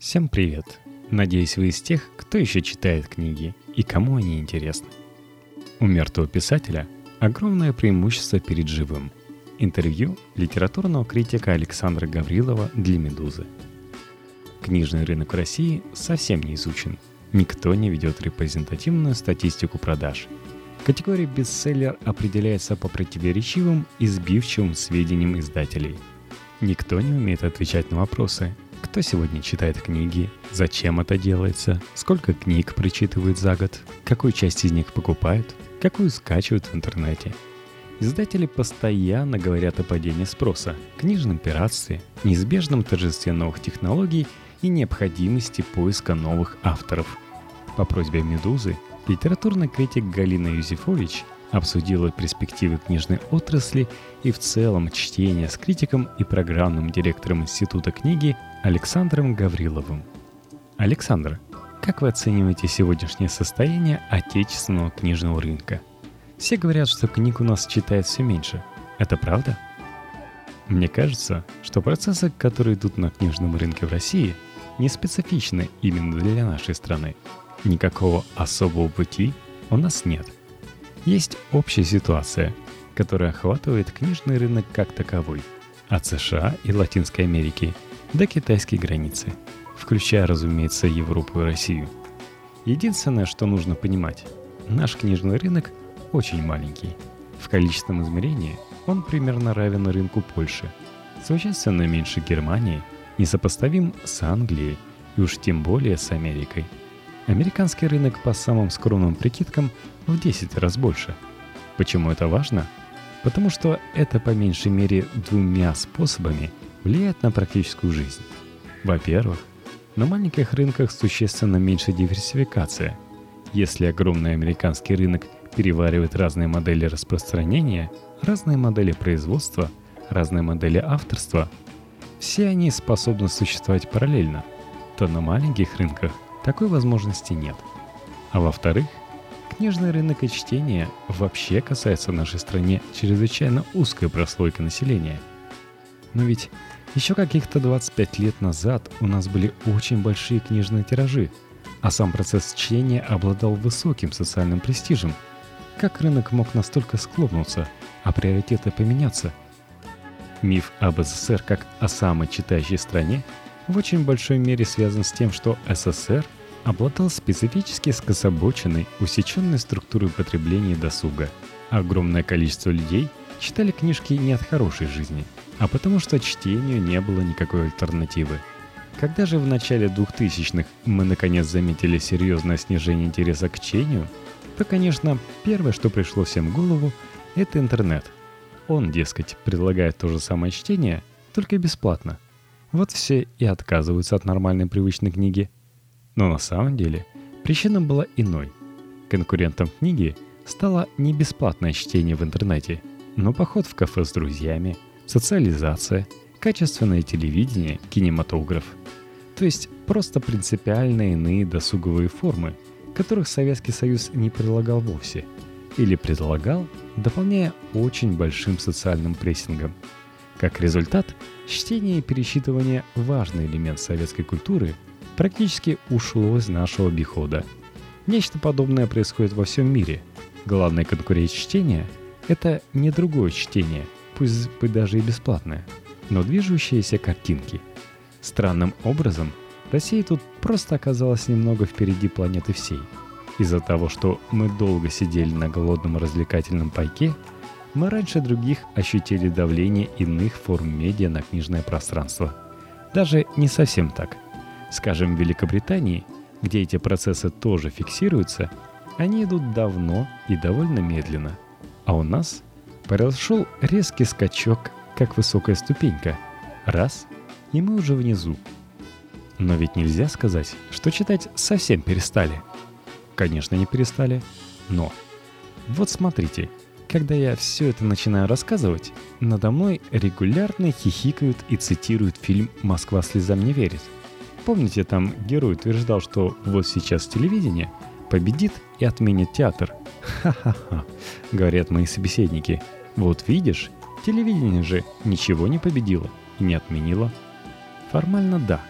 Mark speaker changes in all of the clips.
Speaker 1: Всем привет! Надеюсь, вы из тех, кто еще читает книги и кому они интересны. У мертвого писателя огромное преимущество перед живым. Интервью литературного критика Александра Гаврилова для «Медузы». Книжный рынок в России совсем не изучен. Никто не ведет репрезентативную статистику продаж. Категория бестселлер определяется по противоречивым и сбивчивым сведениям издателей. Никто не умеет отвечать на вопросы, кто сегодня читает книги, зачем это делается, сколько книг прочитывают за год, какую часть из них покупают, какую скачивают в интернете. Издатели постоянно говорят о падении спроса, книжном пиратстве, неизбежном торжестве новых технологий и необходимости поиска новых авторов. По просьбе «Медузы» литературный критик Галина Юзефович обсудила перспективы книжной отрасли и в целом чтение с критиком и программным директором Института книги Александром Гавриловым. Александр, как вы оцениваете сегодняшнее состояние отечественного книжного рынка? Все говорят, что книг у нас читает все меньше. Это правда? Мне кажется, что процессы, которые идут на книжном рынке в России, не специфичны именно для нашей страны. Никакого особого пути у нас нет – есть общая ситуация, которая охватывает книжный рынок как таковой, от США и Латинской Америки до китайской границы, включая, разумеется, Европу и Россию. Единственное, что нужно понимать, наш книжный рынок очень маленький. В количественном измерении он примерно равен рынку Польши, существенно меньше Германии, несопоставим с Англией и уж тем более с Америкой – Американский рынок по самым скромным прикидкам в 10 раз больше. Почему это важно? Потому что это по меньшей мере двумя способами влияет на практическую жизнь. Во-первых, на маленьких рынках существенно меньше диверсификация. Если огромный американский рынок переваривает разные модели распространения, разные модели производства, разные модели авторства, все они способны существовать параллельно, то на маленьких рынках – такой возможности нет. А во-вторых, книжный рынок и чтение вообще касается в нашей стране чрезвычайно узкой прослойки населения. Но ведь еще каких-то 25 лет назад у нас были очень большие книжные тиражи, а сам процесс чтения обладал высоким социальным престижем. Как рынок мог настолько склониться, а приоритеты поменяться? Миф об СССР как о самой читающей стране в очень большой мере связан с тем, что СССР обладал специфически скособоченной, усеченной структурой потребления досуга. Огромное количество людей читали книжки не от хорошей жизни, а потому что чтению не было никакой альтернативы. Когда же в начале 2000-х мы наконец заметили серьезное снижение интереса к чтению, то, конечно, первое, что пришло всем в голову, это интернет. Он, дескать, предлагает то же самое чтение, только бесплатно – вот все и отказываются от нормальной привычной книги. Но на самом деле причина была иной. Конкурентом книги стало не бесплатное чтение в интернете, но поход в кафе с друзьями, социализация, качественное телевидение, кинематограф. То есть просто принципиально иные досуговые формы, которых Советский Союз не предлагал вовсе, или предлагал, дополняя очень большим социальным прессингом – как результат, чтение и пересчитывание – важный элемент советской культуры – практически ушло из нашего обихода. Нечто подобное происходит во всем мире. Главный конкурент чтения – это не другое чтение, пусть бы даже и бесплатное, но движущиеся картинки. Странным образом, Россия тут просто оказалась немного впереди планеты всей. Из-за того, что мы долго сидели на голодном развлекательном пайке – мы раньше других ощутили давление иных форм медиа на книжное пространство. Даже не совсем так. Скажем, в Великобритании, где эти процессы тоже фиксируются, они идут давно и довольно медленно. А у нас произошел резкий скачок, как высокая ступенька. Раз, и мы уже внизу. Но ведь нельзя сказать, что читать совсем перестали. Конечно, не перестали, но... Вот смотрите – когда я все это начинаю рассказывать, надо мной регулярно хихикают и цитируют фильм «Москва слезам не верит». Помните, там герой утверждал, что вот сейчас телевидение победит и отменит театр. Ха-ха-ха, говорят мои собеседники. Вот видишь, телевидение же ничего не победило и не отменило. Формально да.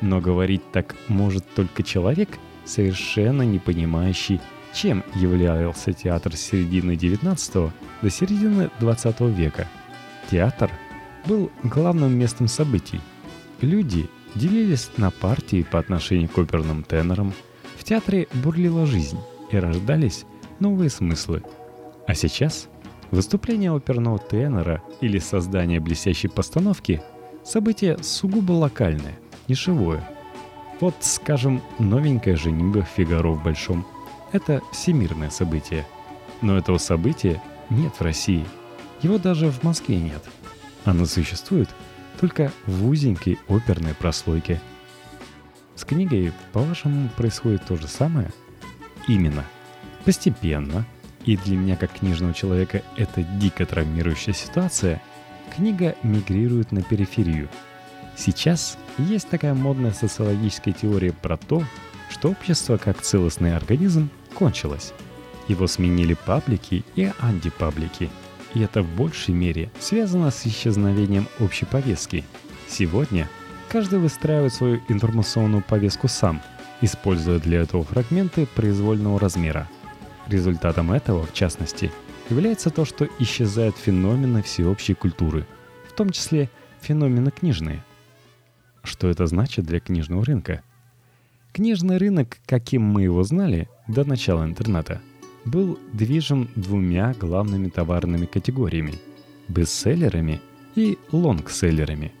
Speaker 1: Но говорить так может только человек, совершенно не понимающий, чем являлся театр с середины 19 до середины 20 века. Театр был главным местом событий. Люди делились на партии по отношению к оперным тенорам. В театре бурлила жизнь и рождались новые смыслы. А сейчас выступление оперного тенора или создание блестящей постановки – событие сугубо локальное, нишевое. Вот, скажем, новенькая женитьба Фигаро в Большом – это всемирное событие. Но этого события нет в России. Его даже в Москве нет. Оно существует только в узенькой оперной прослойке. С книгой, по-вашему, происходит то же самое? Именно. Постепенно, и для меня как книжного человека это дико травмирующая ситуация, книга мигрирует на периферию. Сейчас есть такая модная социологическая теория про то, что общество как целостный организм кончилось. Его сменили паблики и антипаблики – и это в большей мере связано с исчезновением общей повестки. Сегодня каждый выстраивает свою информационную повестку сам, используя для этого фрагменты произвольного размера. Результатом этого, в частности, является то, что исчезают феномены всеобщей культуры, в том числе феномены книжные. Что это значит для книжного рынка? Книжный рынок, каким мы его знали до начала интернета – был движим двумя главными товарными категориями – бестселлерами и лонгселлерами.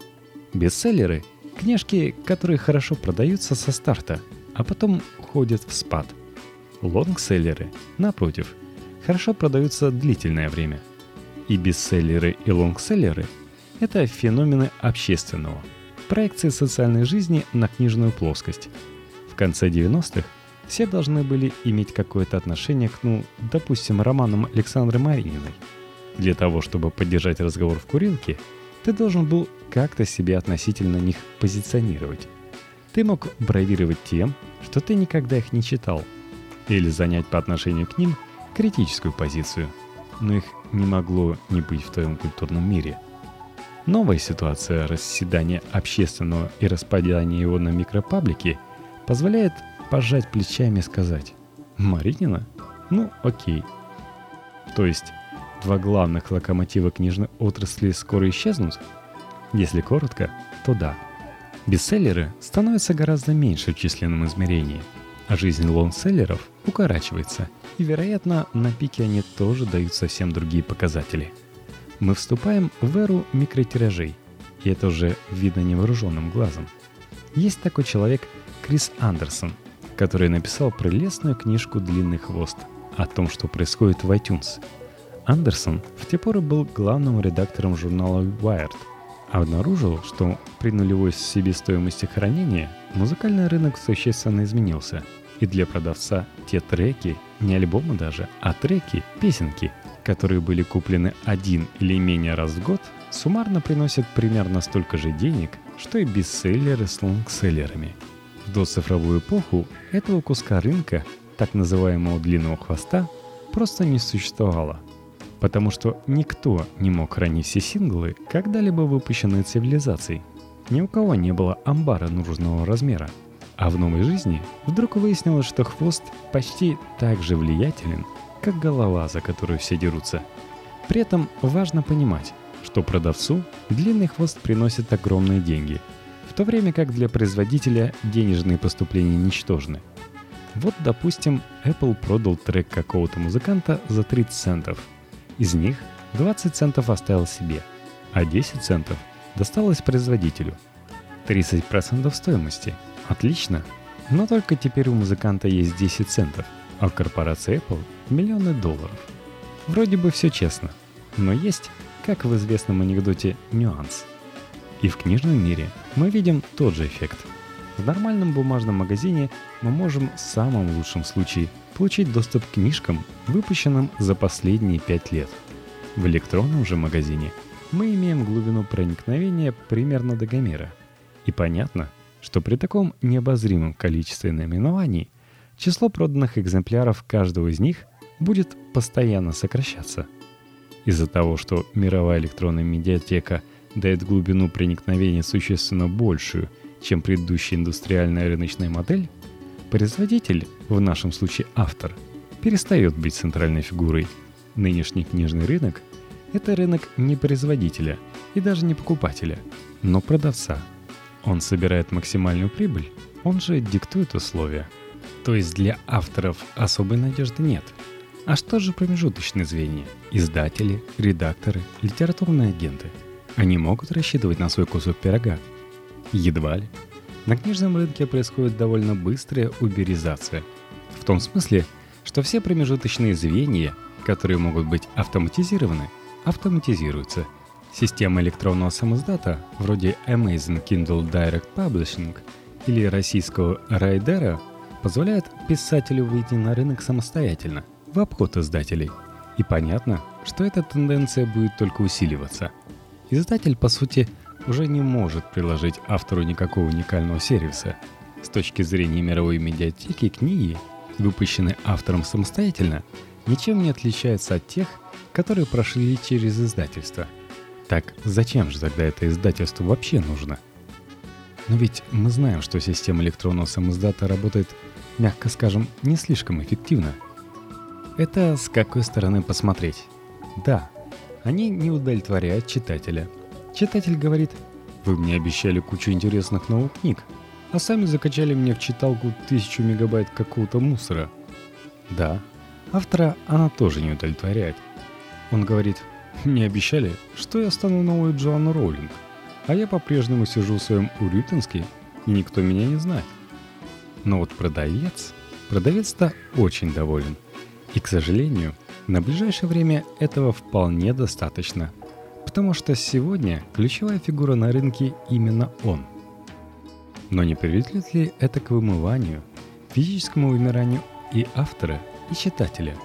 Speaker 1: Бестселлеры – книжки, которые хорошо продаются со старта, а потом ходят в спад. Лонгселлеры, напротив, хорошо продаются длительное время. И бестселлеры и лонгселлеры – это феномены общественного, проекции социальной жизни на книжную плоскость. Конце 90-х все должны были иметь какое-то отношение к, ну, допустим, романам Александры Марининой. Для того, чтобы поддержать разговор в курилке, ты должен был как-то себя относительно них позиционировать. Ты мог бравировать тем, что ты никогда их не читал, или занять по отношению к ним критическую позицию, но их не могло не быть в твоем культурном мире. Новая ситуация расседания общественного и распадания его на микропаблики позволяет пожать плечами и сказать «Маринина? Ну, окей». То есть два главных локомотива книжной отрасли скоро исчезнут? Если коротко, то да. Бестселлеры становятся гораздо меньше в численном измерении, а жизнь лонгселлеров укорачивается, и, вероятно, на пике они тоже дают совсем другие показатели. Мы вступаем в эру микротиражей, и это уже видно невооруженным глазом. Есть такой человек Крис Андерсон – который написал прелестную книжку «Длинный хвост» о том, что происходит в iTunes. Андерсон в те поры был главным редактором журнала Wired, а обнаружил, что при нулевой себестоимости хранения музыкальный рынок существенно изменился, и для продавца те треки, не альбомы даже, а треки, песенки, которые были куплены один или менее раз в год, суммарно приносят примерно столько же денег, что и бестселлеры с лонгселлерами – в доцифровую эпоху этого куска рынка, так называемого длинного хвоста, просто не существовало. Потому что никто не мог хранить все синглы, когда-либо выпущенные цивилизацией. Ни у кого не было амбара нужного размера. А в новой жизни вдруг выяснилось, что хвост почти так же влиятелен, как голова, за которую все дерутся. При этом важно понимать, что продавцу длинный хвост приносит огромные деньги – то время как для производителя денежные поступления ничтожны. Вот, допустим, Apple продал трек какого-то музыканта за 30 центов. Из них 20 центов оставил себе, а 10 центов досталось производителю. 30% стоимости. Отлично. Но только теперь у музыканта есть 10 центов, а у корпорации Apple миллионы долларов. Вроде бы все честно, но есть, как в известном анекдоте, нюанс – и в книжном мире мы видим тот же эффект. В нормальном бумажном магазине мы можем в самом лучшем случае получить доступ к книжкам, выпущенным за последние пять лет. В электронном же магазине мы имеем глубину проникновения примерно до Гомера. И понятно, что при таком необозримом количестве наименований число проданных экземпляров каждого из них будет постоянно сокращаться. Из-за того, что мировая электронная медиатека – дает глубину проникновения существенно большую, чем предыдущая индустриальная рыночная модель, производитель, в нашем случае автор, перестает быть центральной фигурой. Нынешний книжный рынок – это рынок не производителя и даже не покупателя, но продавца. Он собирает максимальную прибыль, он же диктует условия. То есть для авторов особой надежды нет. А что же промежуточные звенья? Издатели, редакторы, литературные агенты. Они могут рассчитывать на свой кусок пирога – Едва ли. На книжном рынке происходит довольно быстрая уберизация. В том смысле, что все промежуточные звенья, которые могут быть автоматизированы, автоматизируются. Система электронного самоздата, вроде Amazon Kindle Direct Publishing или российского Райдера, позволяет писателю выйти на рынок самостоятельно, в обход издателей. И понятно, что эта тенденция будет только усиливаться. Издатель, по сути, уже не может приложить автору никакого уникального сервиса. С точки зрения мировой медиатеки книги, выпущенные автором самостоятельно, ничем не отличаются от тех, которые прошли через издательство. Так зачем же тогда это издательство вообще нужно? Но ведь мы знаем, что система электронного самоздата работает, мягко скажем, не слишком эффективно. Это с какой стороны посмотреть? Да, они не удовлетворяют читателя – Читатель говорит, вы мне обещали кучу интересных новых книг, а сами закачали мне в читалку тысячу мегабайт какого-то мусора. Да, автора она тоже не удовлетворяет. Он говорит, мне обещали, что я стану новой Джоанну Роулинг, а я по-прежнему сижу в своем Урютинске, и никто меня не знает. Но вот продавец, продавец-то очень доволен. И, к сожалению, на ближайшее время этого вполне достаточно – потому что сегодня ключевая фигура на рынке именно он. Но не приведет ли это к вымыванию, физическому вымиранию и автора, и читателя?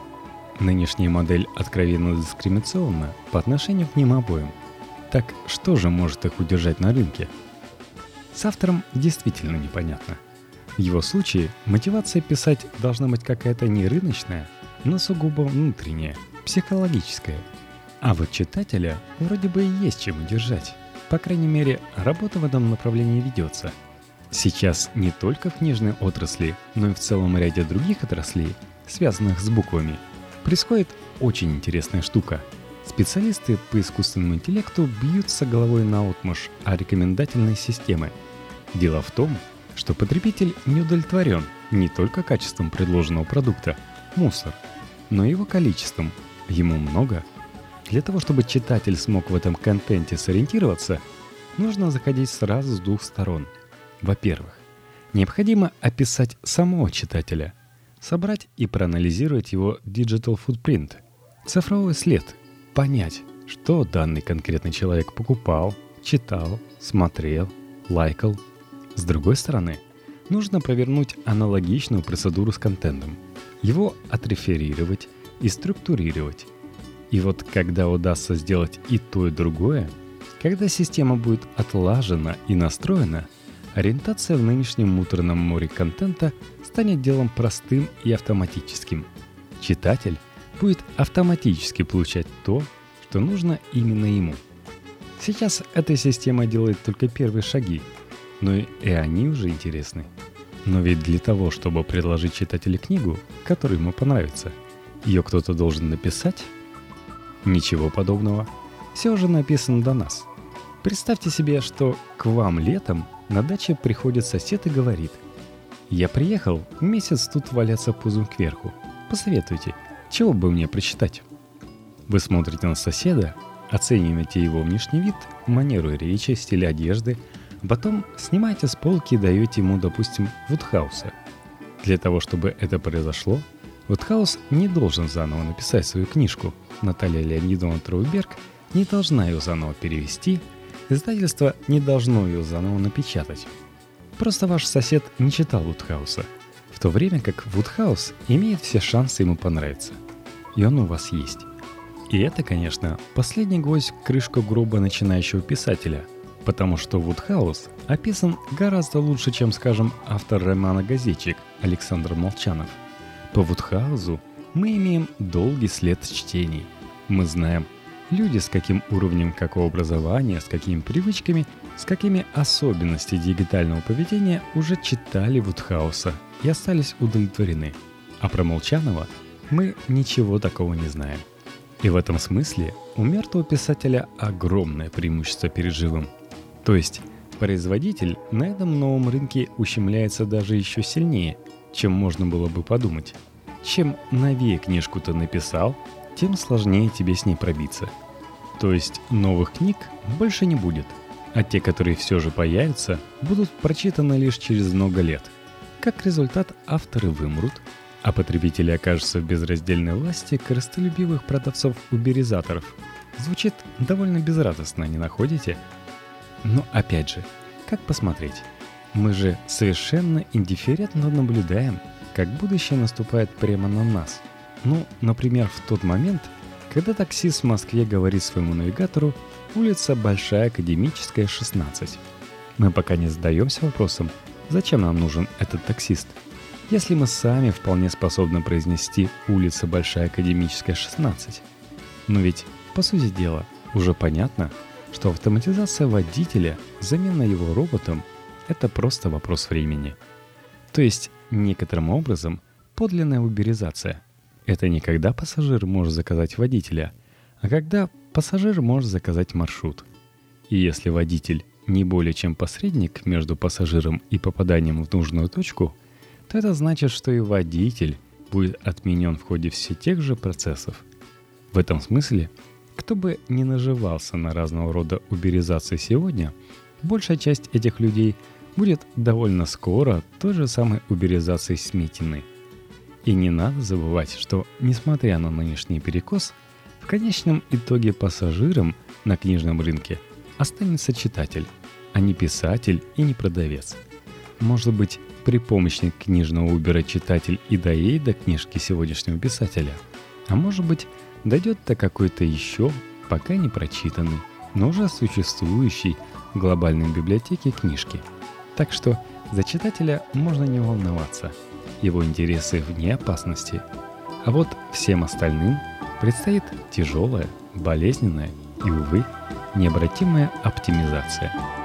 Speaker 1: Нынешняя модель откровенно дискриминационна по отношению к ним обоим. Так что же может их удержать на рынке? С автором действительно непонятно. В его случае мотивация писать должна быть какая-то не рыночная, но сугубо внутренняя, психологическая – а вот читателя вроде бы и есть чем удержать. По крайней мере, работа в этом направлении ведется. Сейчас не только в книжной отрасли, но и в целом ряде других отраслей, связанных с буквами, происходит очень интересная штука. Специалисты по искусственному интеллекту бьются головой на отмашь о рекомендательной системы. Дело в том, что потребитель не удовлетворен не только качеством предложенного продукта – мусор, но его количеством. Ему много – для того, чтобы читатель смог в этом контенте сориентироваться, нужно заходить сразу с двух сторон. Во-первых, необходимо описать самого читателя, собрать и проанализировать его digital footprint, цифровой след, понять, что данный конкретный человек покупал, читал, смотрел, лайкал. С другой стороны, нужно провернуть аналогичную процедуру с контентом, его отреферировать и структурировать, и вот когда удастся сделать и то, и другое, когда система будет отлажена и настроена, ориентация в нынешнем муторном море контента станет делом простым и автоматическим. Читатель будет автоматически получать то, что нужно именно ему. Сейчас эта система делает только первые шаги, но и они уже интересны. Но ведь для того, чтобы предложить читателю книгу, которая ему понравится, ее кто-то должен написать Ничего подобного. Все уже написано до нас. Представьте себе, что к вам летом на даче приходит сосед и говорит «Я приехал, месяц тут валяться пузом кверху. Посоветуйте, чего бы мне прочитать?» Вы смотрите на соседа, оцениваете его внешний вид, манеру речи, стиль одежды, потом снимаете с полки и даете ему, допустим, Вудхауса. Для того, чтобы это произошло, Вудхаус не должен заново написать свою книжку – Наталья Леонидовна Троуберг не должна ее заново перевести, издательство не должно ее заново напечатать. Просто ваш сосед не читал Вудхауса, в то время как Вудхаус имеет все шансы ему понравиться. И он у вас есть. И это, конечно, последний гвоздь в крышку грубо начинающего писателя, потому что Вудхаус описан гораздо лучше, чем, скажем, автор романа «Газетчик» Александр Молчанов. По Вудхаузу мы имеем долгий след чтений. Мы знаем люди с каким уровнем какого образования, с какими привычками, с какими особенностями дигитального поведения уже читали Вудхауса и остались удовлетворены. А про Молчанова мы ничего такого не знаем. И в этом смысле у мертвого писателя огромное преимущество перед живым. То есть производитель на этом новом рынке ущемляется даже еще сильнее, чем можно было бы подумать. Чем новее книжку ты написал, тем сложнее тебе с ней пробиться. То есть новых книг больше не будет, а те, которые все же появятся, будут прочитаны лишь через много лет. Как результат, авторы вымрут, а потребители окажутся в безраздельной власти корыстолюбивых продавцов-уберизаторов. Звучит довольно безрадостно, не находите? Но опять же, как посмотреть? Мы же совершенно индифферентно наблюдаем, как будущее наступает прямо на нас. Ну, например, в тот момент, когда таксист в Москве говорит своему навигатору «Улица Большая Академическая, 16». Мы пока не задаемся вопросом, зачем нам нужен этот таксист – если мы сами вполне способны произнести «улица Большая Академическая, 16». Но ведь, по сути дела, уже понятно, что автоматизация водителя, замена его роботом – это просто вопрос времени. То есть, некоторым образом, подлинная уберизация – это не когда пассажир может заказать водителя, а когда пассажир может заказать маршрут. И если водитель не более чем посредник между пассажиром и попаданием в нужную точку – то это значит, что и водитель будет отменен в ходе все тех же процессов. В этом смысле, кто бы ни наживался на разного рода уберизации сегодня, большая часть этих людей будет довольно скоро той же самой уберизацией сметены. И не надо забывать, что, несмотря на нынешний перекос, в конечном итоге пассажиром на книжном рынке останется читатель, а не писатель и не продавец. Может быть, при помощи книжного Убера читатель и доедет до книжки сегодняшнего писателя. А может быть, дойдет до какой-то еще, пока не прочитанной, но уже существующей глобальной библиотеке книжки. Так что за читателя можно не волноваться. Его интересы вне опасности. А вот всем остальным предстоит тяжелая, болезненная и, увы, необратимая оптимизация –